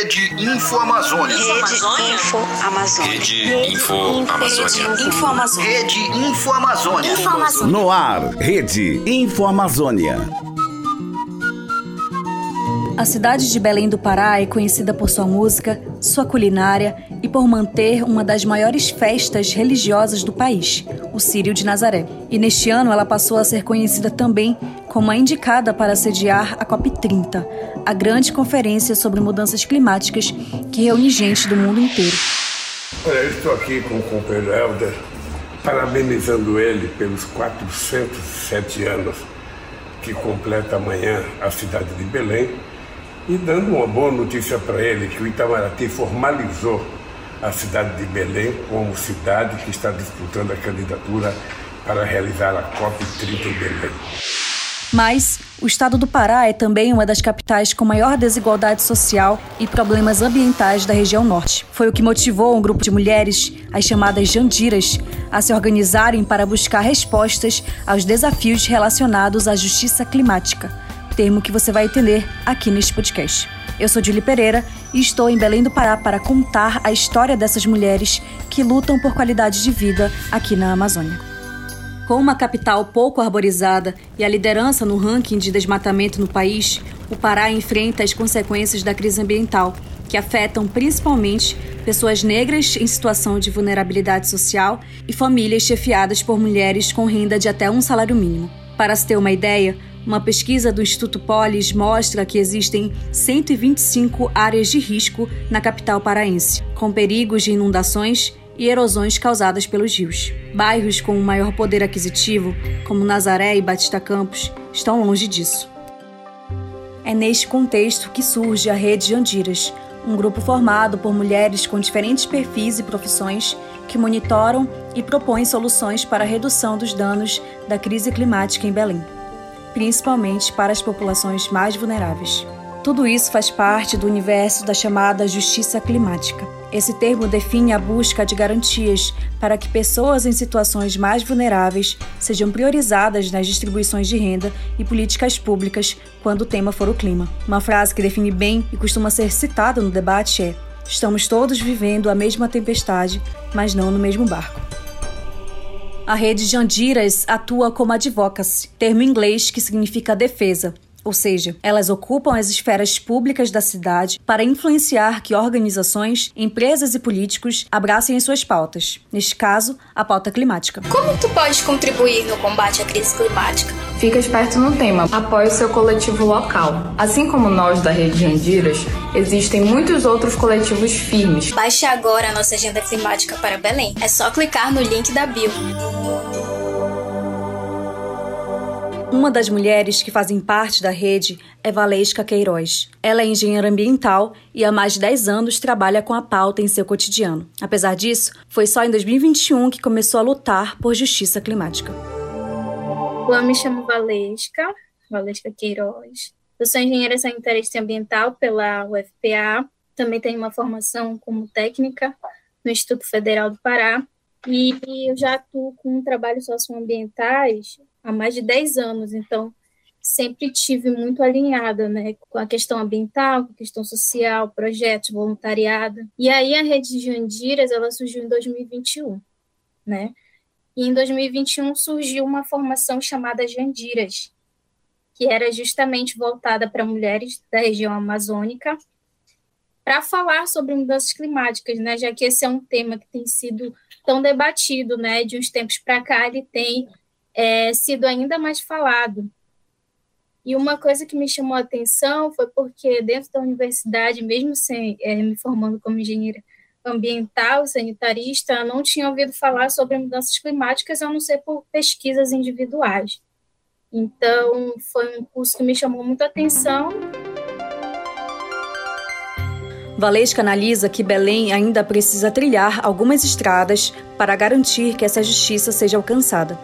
Rede Info Amazônia. Rede Info Amazônia. Rede Info Amazônia. Info Amazônia. Rede Info Amazônia. Info Amazônia. No ar, Rede Info Amazônia. A cidade de Belém do Pará é conhecida por sua música, sua culinária e por manter uma das maiores festas religiosas do país, o Círio de Nazaré. E neste ano ela passou a ser conhecida também como a indicada para sediar a COP30, a grande conferência sobre mudanças climáticas que reúne gente do mundo inteiro. Olha, eu estou aqui com o companheiro Helder, parabenizando ele pelos 407 anos que completa amanhã a cidade de Belém e dando uma boa notícia para ele que o Itamaraty formalizou a cidade de Belém como cidade que está disputando a candidatura para realizar a COP30 em Belém. Mas o estado do Pará é também uma das capitais com maior desigualdade social e problemas ambientais da região norte. Foi o que motivou um grupo de mulheres, as chamadas Jandiras, a se organizarem para buscar respostas aos desafios relacionados à justiça climática, termo que você vai entender aqui neste podcast. Eu sou Julie Pereira e estou em Belém do Pará para contar a história dessas mulheres que lutam por qualidade de vida aqui na Amazônia. Com uma capital pouco arborizada e a liderança no ranking de desmatamento no país, o Pará enfrenta as consequências da crise ambiental, que afetam principalmente pessoas negras em situação de vulnerabilidade social e famílias chefiadas por mulheres com renda de até um salário mínimo. Para se ter uma ideia, uma pesquisa do Instituto Polis mostra que existem 125 áreas de risco na capital paraense, com perigos de inundações e erosões causadas pelos rios. Bairros com maior poder aquisitivo, como Nazaré e Batista Campos, estão longe disso. É neste contexto que surge a Rede Jandiras, um grupo formado por mulheres com diferentes perfis e profissões que monitoram e propõem soluções para a redução dos danos da crise climática em Belém, principalmente para as populações mais vulneráveis. Tudo isso faz parte do universo da chamada justiça climática. Esse termo define a busca de garantias para que pessoas em situações mais vulneráveis sejam priorizadas nas distribuições de renda e políticas públicas quando o tema for o clima. Uma frase que define bem e costuma ser citada no debate é: Estamos todos vivendo a mesma tempestade, mas não no mesmo barco. A rede Jandiras atua como advocacy, termo inglês que significa defesa, ou seja, elas ocupam as esferas públicas da cidade para influenciar que organizações, empresas e políticos abracem as suas pautas. Neste caso, a pauta climática. Como tu pode contribuir no combate à crise climática? Fica esperto no tema, apoie o seu coletivo local. Assim como nós da Rede Jandiras, existem muitos outros coletivos firmes. Baixe agora a nossa agenda climática para Belém. É só clicar no link da bio. Uma das mulheres que fazem parte da rede é Valesca Queiroz. Ela é engenheira ambiental e há mais de 10 anos trabalha com a pauta em seu cotidiano. Apesar disso, foi só em 2021 que começou a lutar por justiça climática. Eu me chamo Valesca, Valesca Queiroz. Eu sou engenheira sanitarista ambiental pela UFPA. Também tenho uma formação como técnica no Instituto Federal do Pará. E eu já atuo com trabalhos socioambientais há mais de 10 anos, então sempre tive muito alinhada né, com a questão ambiental, com a questão social, projetos, voluntariado. E aí a rede de Jandiras ela surgiu em 2021, né? E em 2021 surgiu uma formação chamada Jandiras, que era justamente voltada para mulheres da região amazônica, para falar sobre mudanças climáticas, né? Já que esse é um tema que tem sido tão debatido, né? De uns tempos para cá ele tem é, sido ainda mais falado. E uma coisa que me chamou a atenção foi porque dentro da universidade, mesmo sem é, me formando como engenheira ambiental, sanitarista, não tinha ouvido falar sobre mudanças climáticas, a não ser por pesquisas individuais. Então, foi um curso que me chamou muito a atenção. Valesca analisa que Belém ainda precisa trilhar algumas estradas para garantir que essa justiça seja alcançada.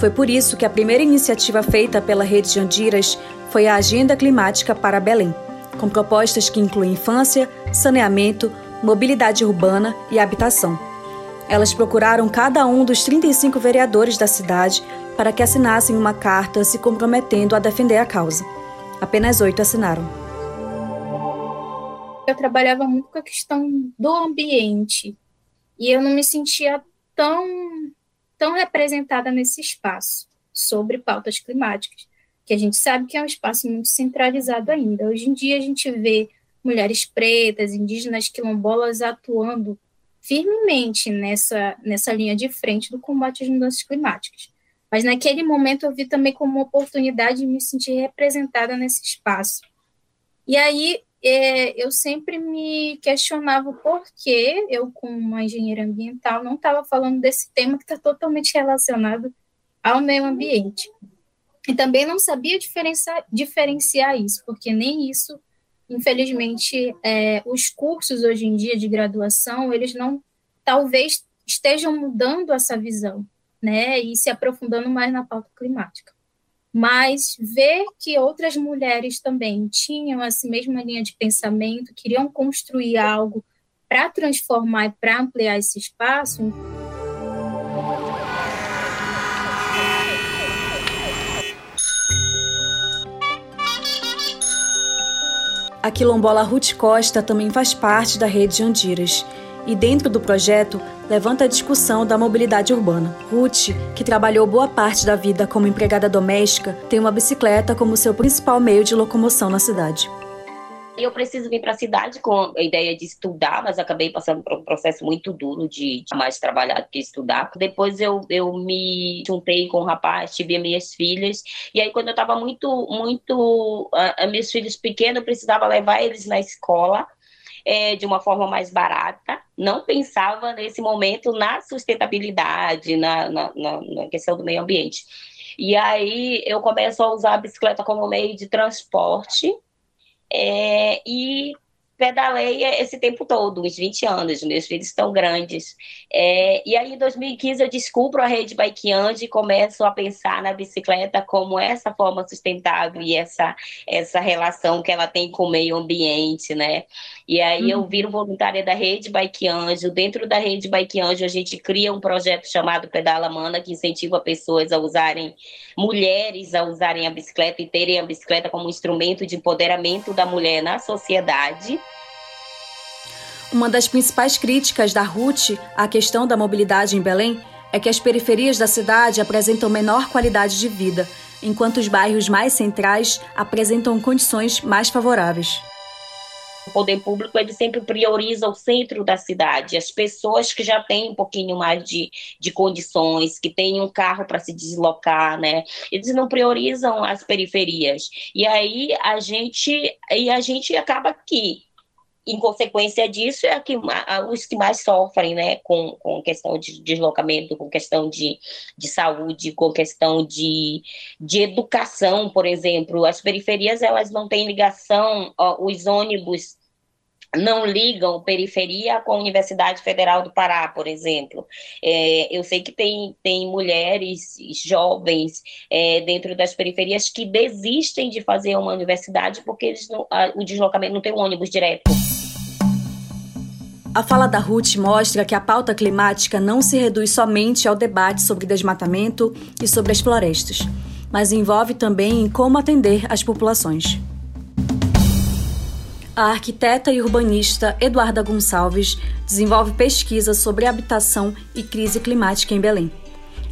Foi por isso que a primeira iniciativa feita pela Rede Jandiras foi a Agenda Climática para Belém, com propostas que incluem infância, saneamento, mobilidade urbana e habitação. Elas procuraram cada um dos 35 vereadores da cidade para que assinassem uma carta se comprometendo a defender a causa. Apenas oito assinaram. eu trabalhava muito com a questão do ambiente e eu não me sentia tão, tão representada nesse espaço sobre pautas climáticas, que a gente sabe que é um espaço muito centralizado ainda. Hoje em dia a gente vê mulheres pretas, indígenas, quilombolas atuando firmemente nessa, nessa linha de frente do combate às mudanças climáticas. Mas naquele momento eu vi também como uma oportunidade de me sentir representada nesse espaço. E aí é, eu sempre me questionava por que eu, como uma engenheira ambiental, não estava falando desse tema que está totalmente relacionado ao meio ambiente. E também não sabia diferenciar, diferenciar isso, porque nem isso, infelizmente, é, os cursos hoje em dia de graduação, eles não, talvez estejam mudando essa visão, né, e se aprofundando mais na pauta climática mas ver que outras mulheres também tinham essa mesma linha de pensamento, queriam construir algo para transformar e para ampliar esse espaço. A quilombola Ruth Costa também faz parte da rede de Andiras e, dentro do projeto, levanta a discussão da mobilidade urbana. Ruth, que trabalhou boa parte da vida como empregada doméstica, tem uma bicicleta como seu principal meio de locomoção na cidade. Eu preciso vir para a cidade com a ideia de estudar, mas acabei passando por um processo muito duro de, de mais trabalhar do que estudar. Depois eu, eu me juntei com um rapaz, tive minhas filhas, e aí quando eu estava muito, muito, uh, meus filhos pequenos, eu precisava levar eles na escola, é, de uma forma mais barata, não pensava nesse momento na sustentabilidade, na, na, na questão do meio ambiente. E aí eu começo a usar a bicicleta como meio de transporte é, e pedalei esse tempo todo, uns 20 anos, meus filhos estão grandes. É, e aí, em 2015, eu descubro a rede Bikeand e começo a pensar na bicicleta como essa forma sustentável e essa, essa relação que ela tem com o meio ambiente, né? E aí, eu uhum. viro voluntária da rede Bike Anjo. Dentro da rede Bike Anjo, a gente cria um projeto chamado Pedala Mana, que incentiva pessoas a usarem, mulheres a usarem a bicicleta e terem a bicicleta como instrumento de empoderamento da mulher na sociedade. Uma das principais críticas da RUT à questão da mobilidade em Belém é que as periferias da cidade apresentam menor qualidade de vida, enquanto os bairros mais centrais apresentam condições mais favoráveis. O poder público ele sempre prioriza o centro da cidade, as pessoas que já têm um pouquinho mais de, de condições, que têm um carro para se deslocar, né? Eles não priorizam as periferias. E aí a gente e a gente acaba aqui em consequência disso, é que, os que mais sofrem, né, com, com questão de deslocamento, com questão de, de saúde, com questão de, de educação, por exemplo. As periferias, elas não têm ligação, ó, os ônibus não ligam periferia com a Universidade Federal do Pará, por exemplo. É, eu sei que tem, tem mulheres jovens é, dentro das periferias que desistem de fazer uma universidade porque eles não, a, o deslocamento não tem um ônibus direto. A fala da Ruth mostra que a pauta climática não se reduz somente ao debate sobre desmatamento e sobre as florestas, mas envolve também como atender as populações. A arquiteta e urbanista Eduarda Gonçalves desenvolve pesquisa sobre habitação e crise climática em Belém.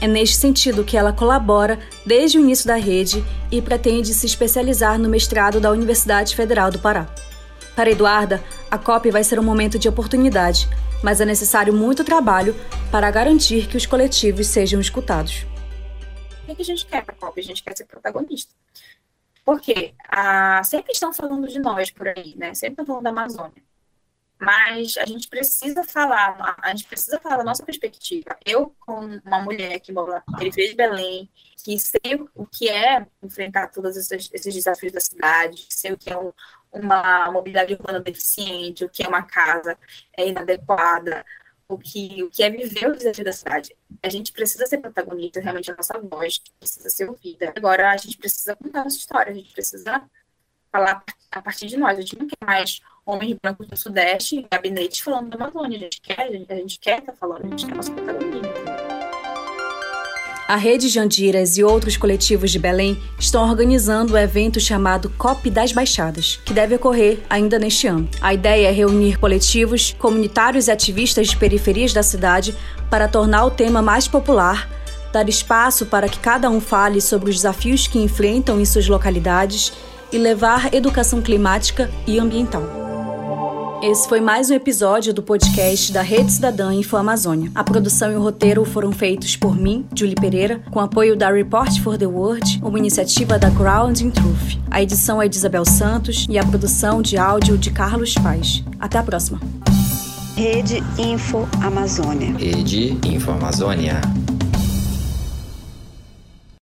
É neste sentido que ela colabora desde o início da rede e pretende se especializar no mestrado da Universidade Federal do Pará. Para Eduarda, a COP vai ser um momento de oportunidade, mas é necessário muito trabalho para garantir que os coletivos sejam escutados. O que a gente quer para a COP? A gente quer ser protagonista. Porque ah, sempre estão falando de nós por aí, né? Sempre estão falando da Amazônia. Mas a gente precisa falar, a gente precisa falar da nossa perspectiva. Eu, como uma mulher que mora na periferia de Belém, que sei o que é enfrentar todos esses, esses desafios da cidade, sei o que é um, uma mobilidade urbana deficiente, o que é uma casa é inadequada, o que, o que é viver o desafio da cidade. A gente precisa ser protagonista, realmente a nossa voz precisa ser ouvida. Agora a gente precisa contar nossa história, a gente precisa falar a partir de nós. A gente não quer mais homens brancos do Sudeste, gabinetes falando da Amazônia. A gente quer, a gente, a gente quer estar falando, a gente quer nosso protagonismo. A Rede Jandiras e outros coletivos de Belém estão organizando o um evento chamado COP das Baixadas, que deve ocorrer ainda neste ano. A ideia é reunir coletivos, comunitários e ativistas de periferias da cidade para tornar o tema mais popular, dar espaço para que cada um fale sobre os desafios que enfrentam em suas localidades e levar educação climática e ambiental. Esse foi mais um episódio do podcast da Rede Cidadã Info Amazônia. A produção e o roteiro foram feitos por mim, Julie Pereira, com apoio da Report for the World, uma iniciativa da Ground in Truth. A edição é de Isabel Santos e a produção de áudio de Carlos Paz. Até a próxima. Rede Info Amazônia. Rede Info Amazônia.